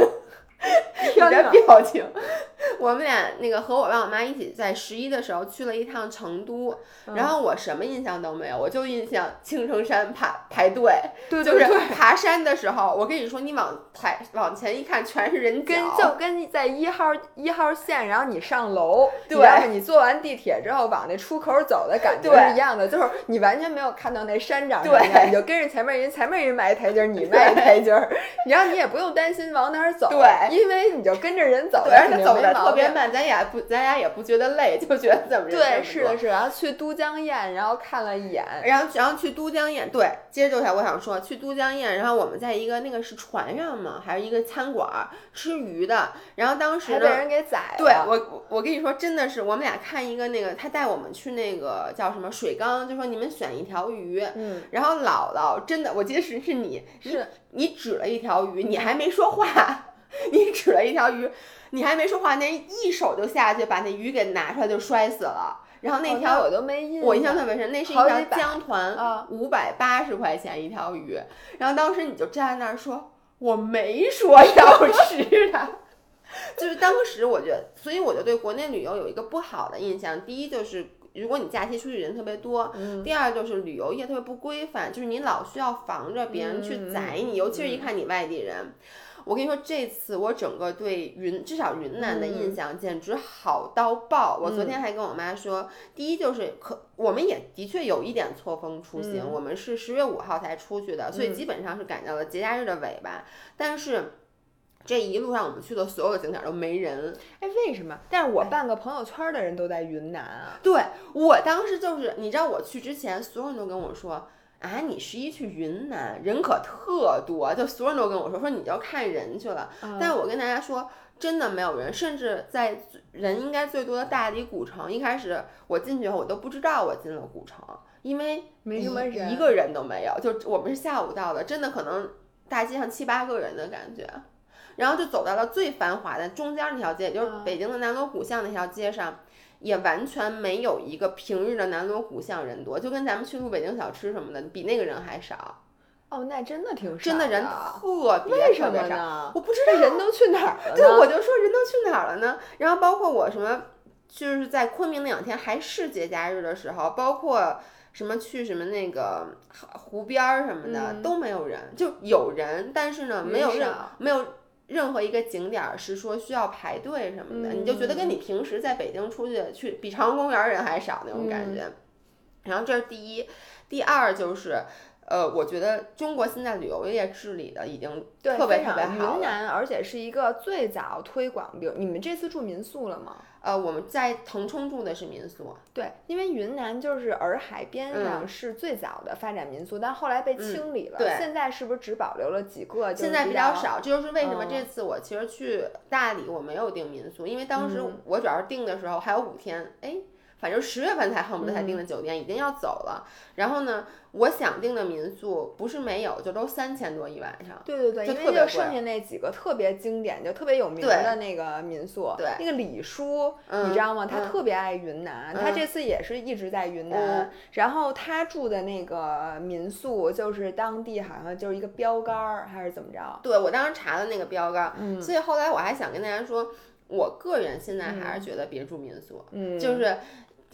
表情，我们俩那个和我爸我妈一起在十一的时候去了一趟成都，嗯。然后我什么印象都没有，我就印象青城山爬排队，就是爬山的时候，我跟你说，你往排往前一看，全是人跟就跟在一号一号线，然后你上楼，对。然后你坐完地铁之后往那出口走的感觉是一样的，就是你完全没有看到那山长什么样，你就跟着前面人，前面人迈一台阶儿，你迈一台阶儿，然后你也不用担心往哪儿走，对。因为你就跟着人走，对，而且走的。特别慢，咱也不，咱俩也不觉得累，就觉得怎么人这对，是的，是的，然后去都江堰，然后看了一眼，然后，然后去都江堰，对，接着就我想说，去都江堰，然后我们在一个那个是船上嘛，还是一个餐馆儿吃鱼的，然后当时呢，还被人给宰了。对我，我我跟你说，真的是我们俩看一个那个，他带我们去那个叫什么水缸，就说你们选一条鱼，嗯，然后姥姥真的，我记得是是你，是你指了一条鱼，你还没说话，你指了一条鱼，你还没说话，那人一手就下去把那鱼给拿出来就摔死了。然后那哦条、我都没印象，我印象特别深，那是一条江团啊，五百八十块钱一条鱼。然后当时你就站在那儿说，我没说要吃它。就是当时我觉得，所以我就对国内旅游有一个不好的印象。第一就是如果你假期出去人特别多，嗯第二就是旅游业特别不规范，就是你老需要防着别人去宰你，尤其是一看你外地人。我跟你说，这次我整个对云至少云南的印象简直好到爆。我昨天还跟我妈说，第一就是可我们也的确有一点错峰出行，我们是十月五号才出去的，所以基本上是赶到了节假日的尾巴，但是。这一路上我们去的所有的景点都没人，哎，为什么？但是我半个朋友圈的人都在云南啊。对我当时就是，你知道我去之前，所有人都跟我说。啊，你十一去云南，人可特多，就所有人都跟我说说你就看人去了。但是我跟大家说，真的没有人，甚至在人应该最多的大理古城，一开始我进去后，我都不知道我进了古城，因为没什么人，一个人都没有。就我们是下午到的，真的可能大街上七八个人的感觉。然后就走到了最繁华的中间那条街，也就是北京的南锣鼓巷那条街上。也完全没有一个平日的南锣鼓巷人多，就跟咱们去录北京小吃什么的，比那个人还少。哦，那真的挺少。真的人特别为什么呢？我不知道人都去哪儿了。对，我就说人都去哪儿了呢？然后包括我什么，就是在昆明那两天还是节假日的时候，包括什么去什么那个湖边儿什么的、嗯、都没有人，就有人，但是呢，没有人，没有。任何一个景点是说需要排队什么的，嗯、你就觉得跟你平时在北京出去去比朝阳公园人还少那种感觉。嗯、然后这是第一，第二就是，呃，我觉得中国现在旅游业治理的已经特别特别好云南，而且是一个最早推广，比如你们这次住民宿了吗？呃，我们在腾冲住的是民宿，对，因为云南就是洱海边上是最早的发展民宿，嗯、但后来被清理了。对，现在是不是只保留了几个？现在比较少，这就是为什嗯么这次我其实去大理我没有订民宿，因为当时嗯我主要是订的时候还有五天，哎。反正十月份才恨不得才订的酒店，已经要走了。然后呢，我想订的民宿不是没有，就都三千多一晚上。对对对，就因为就剩下那几个特别经典、就特别有名的那个民宿。对，那个李叔，嗯、你知道吗？他嗯、特别爱云南，他这次也是一直在云南。嗯、然后他住的那个民宿就是当地好像就是一个标杆儿，还是怎么着？对我当时查的那个标杆，嗯，所以后来我还想跟大家说，我个人现在还是觉得别住民宿，嗯，就是。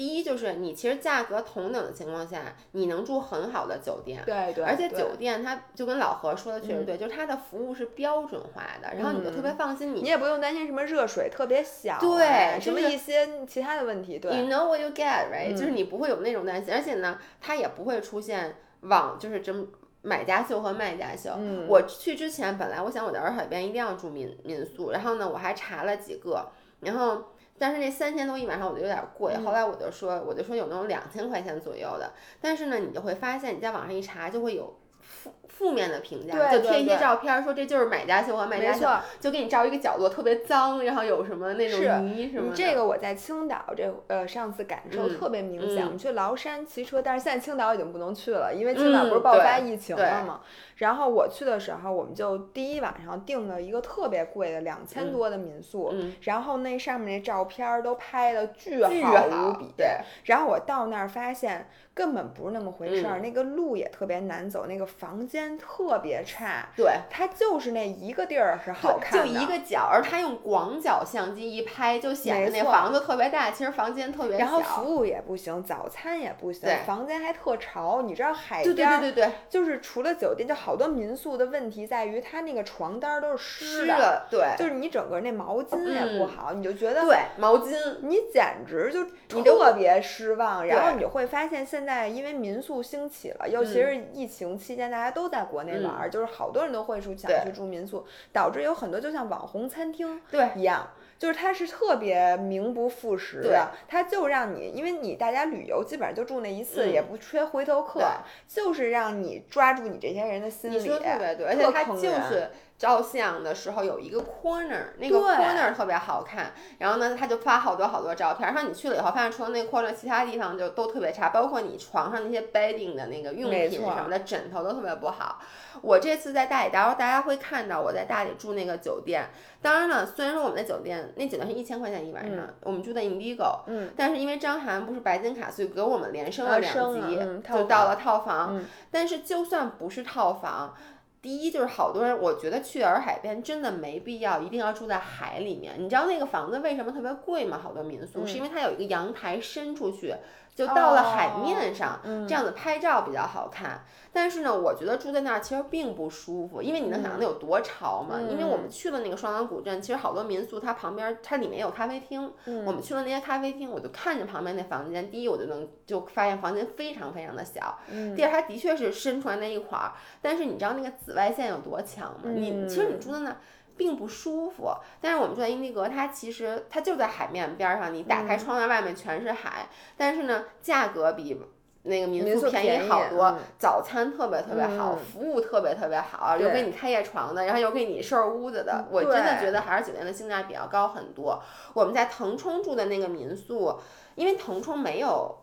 第一就是你其实价格同等的情况下，你能住很好的酒店，对对，而且酒店它就跟老何说的确实对，嗯、就是它的服务是标准化的，然后你就特别放心，你你也不用担心什么热水特别小、啊，对，什么一些其他的问题，对，You know what you get right，、嗯、就是你不会有那种担心，而且呢，它也不会出现网就是这么。买家秀和卖家秀。嗯、我去之前，本来我想我在洱海边一定要住民民宿，然后呢，我还查了几个，然后。但是那三千多一晚上我觉得有点贵，嗯后来我就说，我就说有那种两千块钱左右的。但是呢，你就会发现你在网上一查，就会有负负面的评价，就贴一些照片，说这就是买家秀和卖家秀，就给你照一个角落特别脏，然后有什么那种泥什么的。这个我在青岛这呃上次感受特别明显，嗯、我们去崂山骑车，但是现在青岛已经不能去了，因为青岛不是爆发疫情了吗？然后我去的时候，我们就第一晚上订了一个特别贵的两千多的民宿，嗯、然后那上面那照片都拍的巨好无比。对。然后我到那儿发现根本不是那么回事儿，嗯、那个路也特别难走，那个房间特别差。对。它就是那一个地儿是好看的，就一个角，而它用广角相机一拍，就显得那房子特别大，其实房间特别小。然后服务也不行，早餐也不行，房间还特潮。你知道海边，对对对对对，就是除了酒店，就好多民宿的问题在于它那个床单都是湿的，的对，就是你整个那毛巾也不好，嗯、你就觉得对毛巾，你简直就特别失望。然后你就会发现，现在因为民宿兴起了，尤其是疫情期间，大家都在国内玩，嗯、就是好多人都会说想去住民宿，导致有很多就像网红餐厅对一样。就是它是特别名不副实的，它就让你，因为你大家旅游基本上就住那一次，嗯、也不缺回头客，就是让你抓住你这些人的心理。你说特别对，而且它就是照相的时候有一个 corner，那个 corner 特别好看。然后呢，他就发好多好多照片。然后你去了以后，发现除了那 corner，其他地方就都特别差，包括你床上那些 bedding 的那个用品什么的，枕头都特别不好。我这次在大理，到时候大家会看到我在大理住那个酒店。当然了，虽然说我们的酒店那酒店是一千块钱一晚上，嗯、我们住的 Indigo，嗯，但是因为张涵不是白金卡，所以给我们连升了两级，嗯、就到了套房。嗯、但是就算不是套房，第一就是好多人，我觉得去洱海边真的没必要一定要住在海里面。你知道那个房子为什么特别贵吗？好多民宿、嗯、是因为它有一个阳台伸出去。就到了海面上，嗯这样子拍照比较好看。但是呢，我觉得住在那儿其实并不舒服，因为你能想象那有多潮吗？因为我们去了那个双廊古镇，其实好多民宿它旁边它里面有咖啡厅，我们去了那些咖啡厅，我就看着旁边那房间，第一我就能就发现房间非常非常的小，第二它的确是伸出来那一块儿，但是你知道那个紫外线有多强吗？你其实你住在那儿。并不舒服，但是我们住在英迪格，它其实它就在海面边儿上，你打开窗帘外面全是海，但是呢，价格比那个民民宿便便宜好多，嗯。早餐特别特别好，嗯。服务特别特别好，有给你开夜床的，然后有给你收拾屋子的，我真的觉得还是酒店的性价比要高很多。我们在腾冲住的那个民宿，因为腾冲没有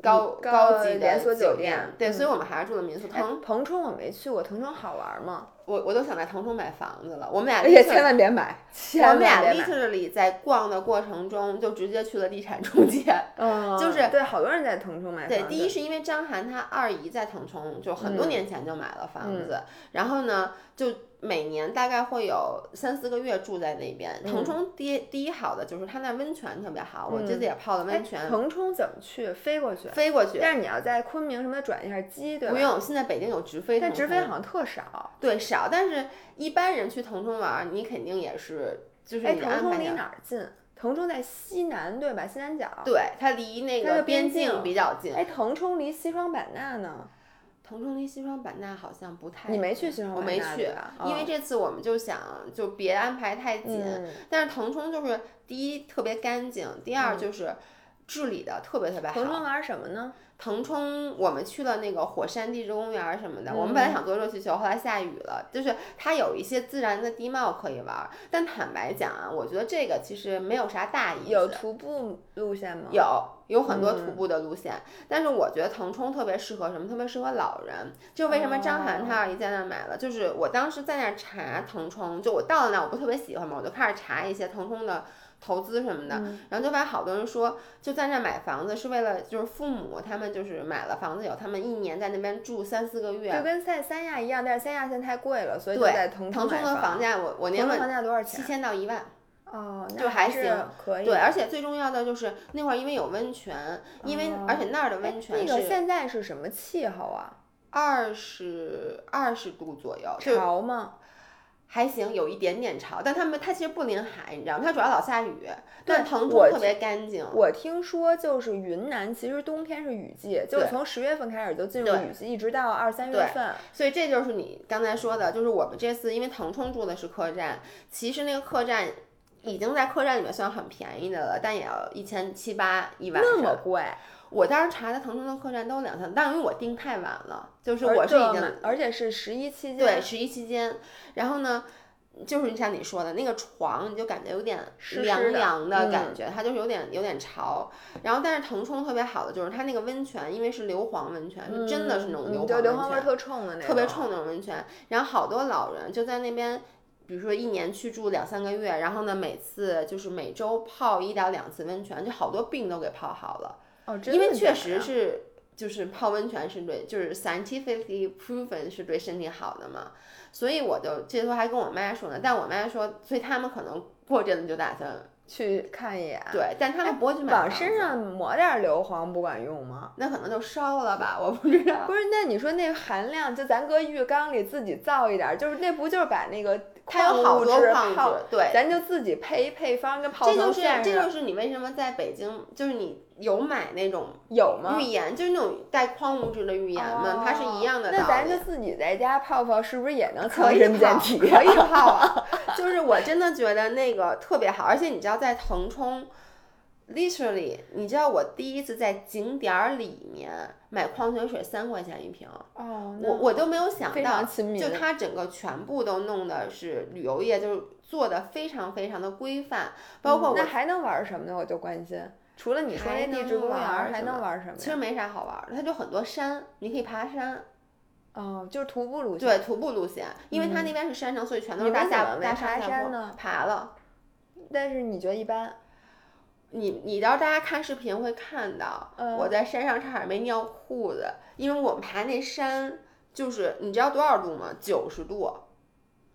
高、嗯高级的连锁酒酒店对，嗯所以我们还是住的民宿。哎腾，腾冲我没去过，腾冲好玩吗？我我都想在腾冲买房子了。我们俩而且 liter- 千万别买，我们俩 literally 在逛的过程中就直接去了地产中介。嗯，就是对，好多人在腾冲买对，第一是因为张涵他二姨在腾冲，就很多嗯年前就买了房子，然后呢，就每年大概会有三四个月住在那边。嗯腾冲第一第一好的就是它那温泉特别好，我这次也泡了哎温泉，腾冲怎么去？飞过去？飞过去。但是你要在昆明什么的转一下机，对吧？不。用，现在北京有直飞但直飞好像特少。对少，但是一般人去腾冲玩儿，你肯定也是就是哎，你的腾冲离哪儿近？腾冲在西南对吧？西南角。对，它离那个边境比较近。哎，腾冲离西双版纳呢？腾冲离西双版纳好像不太。你没去西双版我没去因为哦这次我们就想就别安排太紧。嗯但是腾冲就是第一特别干净，第二就是治理的特别特别好。腾冲玩什么呢？腾冲我们去了那个火山地质公园什么的，我们嗯本来想坐热气球，后来下雨了。就是它有一些自然的地貌可以玩，但坦白讲啊，我觉得这个其实没有啥大意思。有徒步路线吗？有有很多嗯徒步的路线，但是我觉得腾冲特别适合什么？特别适合老人。就为什么张涵他二姨在那儿买了？就是我当时在那儿查腾冲，就我到了那儿我不特别喜欢嘛，我就开始查一些腾冲的投资什么的，嗯然后就发现好多人说，就在那儿买房子是为了就是父母他们就是买了房子以后，他们一年在那边住三四个月就。跟在三亚一样，但是三亚现在太贵了，所以就在腾腾冲的买房房价我我年问房价多少七？千到一万。哦，就还行可以。对，而且最重要的就是那会儿因为有温泉，因为、而且那儿的温哎泉是那个现在是什么气候啊？二十二十度左右，潮吗？还行，有一点点潮，但他们它其实不临海，你知道吗？它主要老下雨，但腾冲特别干净。我听说就是云南，其实冬天是雨季，就是从十月份开始就进入雨季，一直到二三月份。所以这就是你刚才说的，就是我们这次因为腾冲住的是客栈，其实那个客栈已经在客栈里面算很便宜的了，但也要一千七八一晚上。那么贵，我当时查的腾冲的客栈都两千，但因为我订太晚了，就是我是已经而且是十一期间。对，十一期间，然后呢，就是像你说的那个床，你就感觉有点凉凉的感嗯觉，它就是有点有点潮。然后，但是腾冲特别好的就是它那个温泉，因为是硫磺温泉，是真的是那种嗯硫磺对硫磺味儿温泉，特冲的那种，特别冲那种温泉。然后好多老人就在那边。比如说一年去住两三个月，然后呢，每次就是每周泡一到两次温泉，就好多病都给泡好了。哦，真因为确实是，就是泡温泉是对，就是 scientifically proven 是对身体好的嘛，所以我就这时候还跟我妈说呢，但我妈说，所以他们可能过阵子就打算去看一眼。对，但他们不会去买往身上抹点硫磺不管用吗？那可能就烧了吧，我不知道。不是，那你说那含量，就咱搁浴缸里自己造一点儿，就是那不就是把那个它有好多矿泡质，对，咱就自己配一配方，跟泡这就是这就是你为什么在北京，就是你有买那种有吗？浴盐，就是那种带矿物质的浴盐嘛，它是一样的道理。哦那咱就自己在家泡泡，是不是也能可以强身健泡，体？可以泡啊！就是我真的觉得那个特别好，而且你知道在腾冲，literally，你知道我第一次在景点儿里面买矿泉水三块钱一瓶，哦，我我都没有想到就它整个全部都弄的是旅游业，就是做的非常非常的规范，包括我嗯那还能玩什么呢？我就关心。除了你说还那地质公园儿，还能玩什么？其实没啥好玩儿的，它就很多山，你可以爬山，哦，就是徒步路线。对，徒步路线，因为它那边是山城，所以全都是大下大没爬下坡山呢爬了。但是你觉得一般？你你要是大家看视频会看到，嗯我在山上差点没尿裤子，因为我们爬那山就是你知道多少度吗？九十度，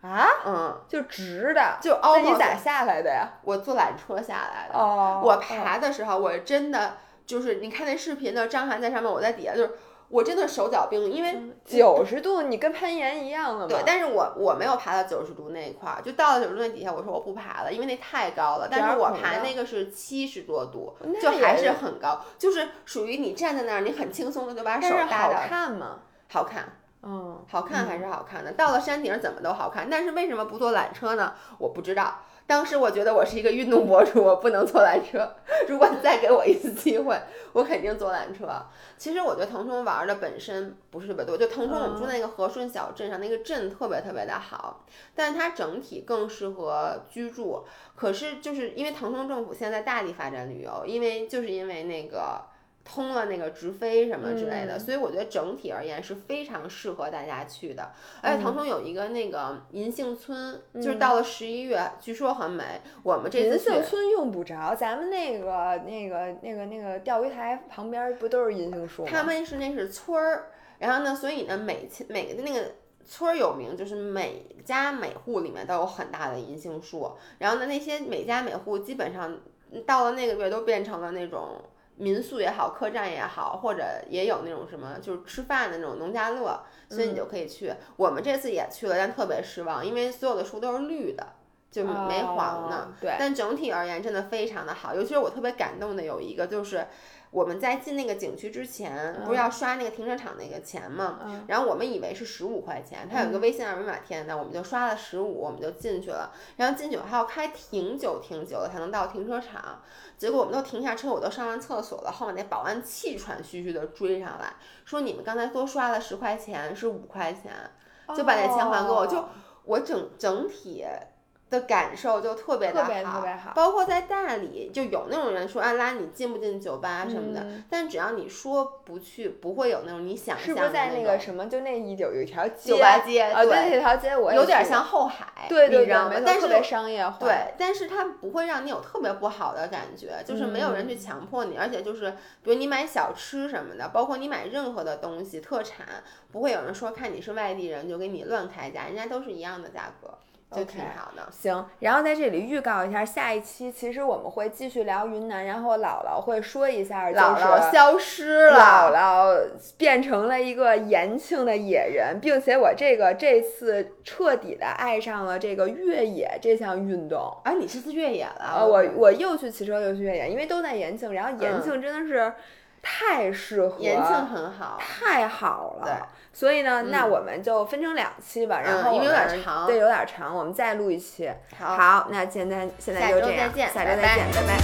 啊？嗯，就直的。就那你咋下来的呀？我坐缆车下来的。哦，我爬的时候，我真的就是你看那视频的张涵在上面，我在底下，就是我真的手脚冰，因为九十度你跟攀岩一样的嘛。对，但是我我没有爬到九十度那一块儿，就到了九十度那底下，我说我不爬了，因为那太高了。但是我爬那个是七十多度，就还是很高，就是属于你站在那儿，你很轻松的就把手搭着。好看吗？好看。嗯，好看还是好看的，到了山顶怎么都好看。但是为什么不坐缆车呢？我不知道。当时我觉得我是一个运动博主，我不能坐缆车。如果你再给我一次机会，我肯定坐缆车。其实我觉得腾冲玩的本身不是特别多，就腾冲我们住那个和顺小镇上，那个镇特别特别的好，但是它整体更适合居住。可是就是因为腾冲政府现在大力发展旅游，因为就是因为那个。通了那个直飞什么之类的，所以我觉得整体而言是非常适合大家去的。而且腾冲有一个那个银杏村，就是到了十一月，据说很美。我们这次银杏村用不着，咱们那个那个那个那个钓鱼台旁边不都是银杏树吗？他们是那是村儿，然后呢，所以呢，每每个那个村儿有名，就是每家每户里面都有很大的银杏树。然后呢，那些每家每户基本上到了那个月都变成了那种。民宿也好，客栈也好，或者也有那种什么，就是吃饭的那种农家乐，所以你就可以去。我们这次也去了，但特别失望，因为所有的树都是绿的，就没黄的。对。但整体而言，真的非常的好。尤其是我特别感动的有一个，就是我们在进那个景区之前，不是要刷那个停车场那个钱吗？嗯。然后我们以为是十五块钱，它有一个微信二维码填的，我们就刷了十五，我们就进去了。然后进去还要开挺久挺久的才能到停车场。结果我们都停下车，我都上完厕所了，后面那保安气喘吁吁的追上来，说你们刚才多刷了十块钱，是五块钱，就把那钱还给我，就我整整体。的感受就特别的好，包括在大理就有那种人说啊拉你进不进酒吧什么的，但只要你说不去，不会有那种你想象的是不是在那个什么就那一有有一条酒吧街啊？对，那条街我有点像后海，对对对，但是特别商业化。对，但是它不会让你有特别不好的感觉，就是没有人去强迫你，而且就是比如你买小吃什么的，包括你买任何的东西特产，不会有人说看你是外地人就给你乱开价，人家都是一样的价格。就挺好的，行。然后在这里预告一下，下一期其实我们会继续聊云南，然后姥姥会说一下，姥姥消失了，姥姥变成了一个延庆的野人，并且我这个这次彻底的爱上了这个越野这项运动。啊，你这次越野了？啊，我我又去骑车又去越野，因为都在延庆，然后延庆真的是太适合，延庆很好，太好了。所以呢，那我们就分成两期吧，然后因为有点长，对，有点长，我们再录一期。好，那现在现在就这样，下周再见，拜拜。